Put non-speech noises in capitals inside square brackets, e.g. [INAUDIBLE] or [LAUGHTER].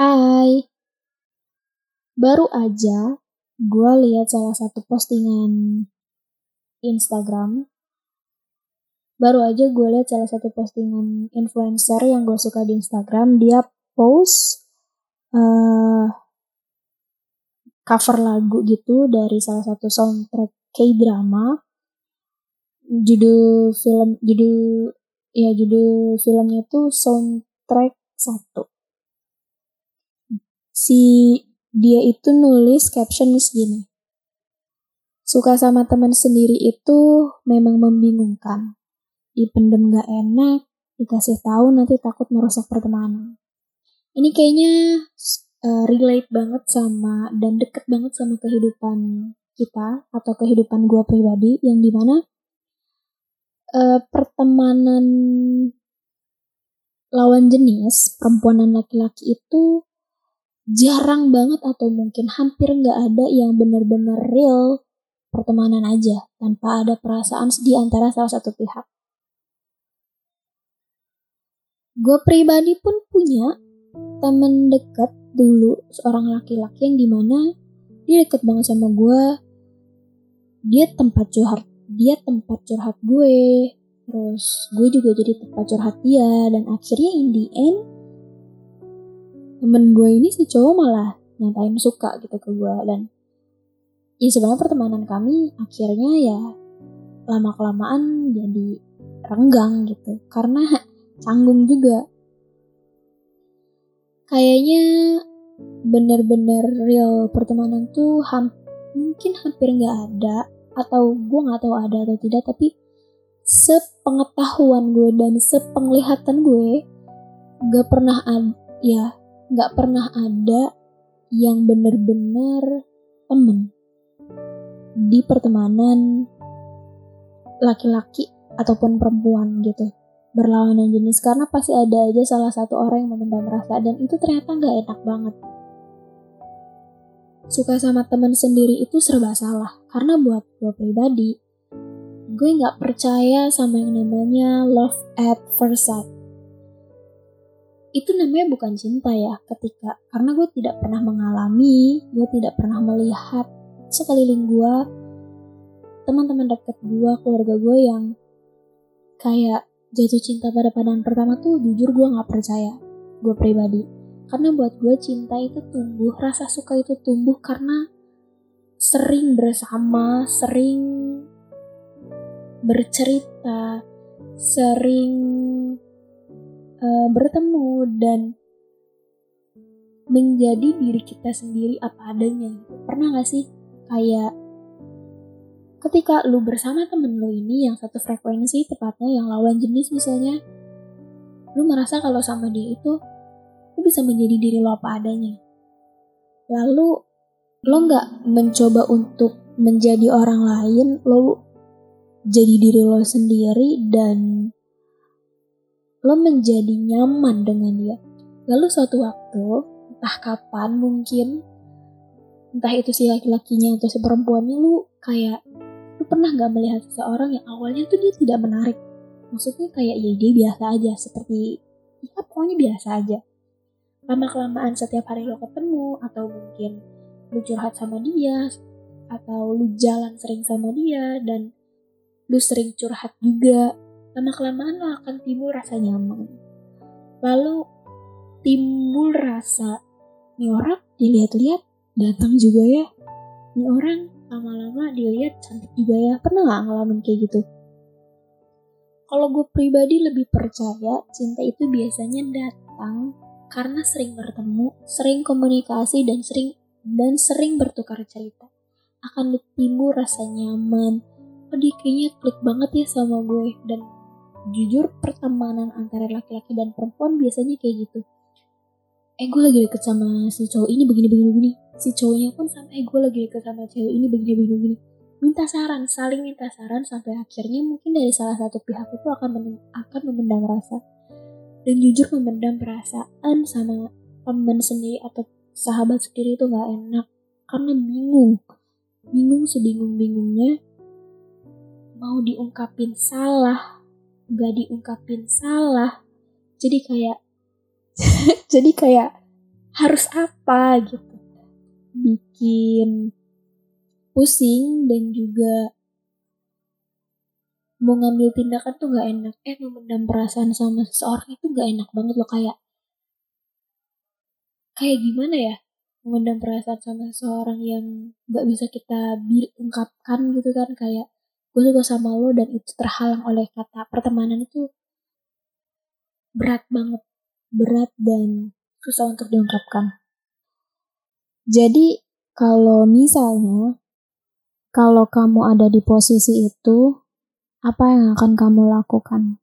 Hai, baru aja gue lihat salah satu postingan Instagram. Baru aja gue lihat salah satu postingan influencer yang gue suka di Instagram. Dia post uh, cover lagu gitu dari salah satu soundtrack K-drama. Judul film, judul ya judul filmnya tuh soundtrack satu si dia itu nulis caption segini. Suka sama teman sendiri itu memang membingungkan. Dipendem gak enak, dikasih tahu nanti takut merusak pertemanan. Ini kayaknya uh, relate banget sama dan deket banget sama kehidupan kita atau kehidupan gue pribadi yang di mana uh, pertemanan lawan jenis perempuan dan laki-laki itu jarang banget atau mungkin hampir nggak ada yang benar-benar real pertemanan aja tanpa ada perasaan di antara salah satu pihak. Gue pribadi pun punya temen deket dulu seorang laki-laki yang di mana dia deket banget sama gue. Dia tempat curhat, dia tempat curhat gue. Terus gue juga jadi tempat curhat dia dan akhirnya in the end temen gue ini si cowok malah nyatain suka gitu ke gue dan ya sebenarnya pertemanan kami akhirnya ya lama kelamaan jadi renggang gitu. Karena [LAUGHS] canggung juga. Kayaknya bener-bener real pertemanan tuh ham mungkin hampir nggak ada atau gue nggak tahu ada atau tidak tapi sepengetahuan gue dan sepenglihatan gue gak pernah ya nggak pernah ada yang bener-bener temen di pertemanan laki-laki ataupun perempuan gitu berlawanan jenis. Karena pasti ada aja salah satu orang yang memendam rasa dan itu ternyata nggak enak banget. Suka sama temen sendiri itu serba salah karena buat gue pribadi gue nggak percaya sama yang namanya love at first sight itu namanya bukan cinta ya ketika karena gue tidak pernah mengalami gue tidak pernah melihat sekeliling gue teman-teman dekat gue keluarga gue yang kayak jatuh cinta pada pandangan pertama tuh jujur gue nggak percaya gue pribadi. Karena buat gue cinta itu tumbuh rasa suka itu tumbuh karena sering bersama sering bercerita sering uh, bertemu dan menjadi diri kita sendiri apa adanya. Pernah gak sih kayak ketika lu bersama temen lu ini yang satu frekuensi tepatnya yang lawan jenis misalnya, lu merasa kalau sama dia itu lu bisa menjadi diri lo apa adanya. Lalu lo nggak mencoba untuk menjadi orang lain, lo jadi diri lo sendiri dan lo menjadi nyaman dengan dia. Lalu suatu waktu, entah kapan mungkin, entah itu si laki-lakinya atau si perempuannya, lu kayak, lu pernah gak melihat seseorang yang awalnya tuh dia tidak menarik. Maksudnya kayak ya dia biasa aja, seperti, ya pokoknya biasa aja. Lama-kelamaan setiap hari lo ketemu, atau mungkin lu curhat sama dia, atau lu jalan sering sama dia, dan lu sering curhat juga lama kelamaan lo akan timbul rasa nyaman. Lalu timbul rasa, ini orang dilihat-lihat datang juga ya. Ini orang lama-lama dilihat cantik juga ya. Pernah gak ngalamin kayak gitu? Kalau gue pribadi lebih percaya cinta itu biasanya datang karena sering bertemu, sering komunikasi dan sering dan sering bertukar cerita. Akan timbul rasa nyaman. Oh dia kayaknya klik banget ya sama gue dan jujur pertemanan antara laki-laki dan perempuan biasanya kayak gitu. Eh gue lagi deket sama si cowok ini begini begini begini. Si cowoknya pun sampai eh gue lagi deket sama cewek ini begini begini begini. Minta saran saling minta saran sampai akhirnya mungkin dari salah satu pihak itu akan men akan memendam rasa. Dan jujur memendam perasaan sama temen sendiri atau sahabat sendiri itu nggak enak. Karena bingung. Bingung sebingung bingungnya mau diungkapin salah gak diungkapin salah. Jadi kayak [LAUGHS] jadi kayak harus apa gitu. Bikin pusing dan juga mau ngambil tindakan tuh gak enak. Eh memendam perasaan sama seseorang itu gak enak banget loh kayak kayak gimana ya? Memendam perasaan sama seseorang yang gak bisa kita ungkapkan gitu kan kayak gue suka sama lo dan itu terhalang oleh kata pertemanan itu berat banget berat dan susah untuk diungkapkan. Jadi kalau misalnya kalau kamu ada di posisi itu apa yang akan kamu lakukan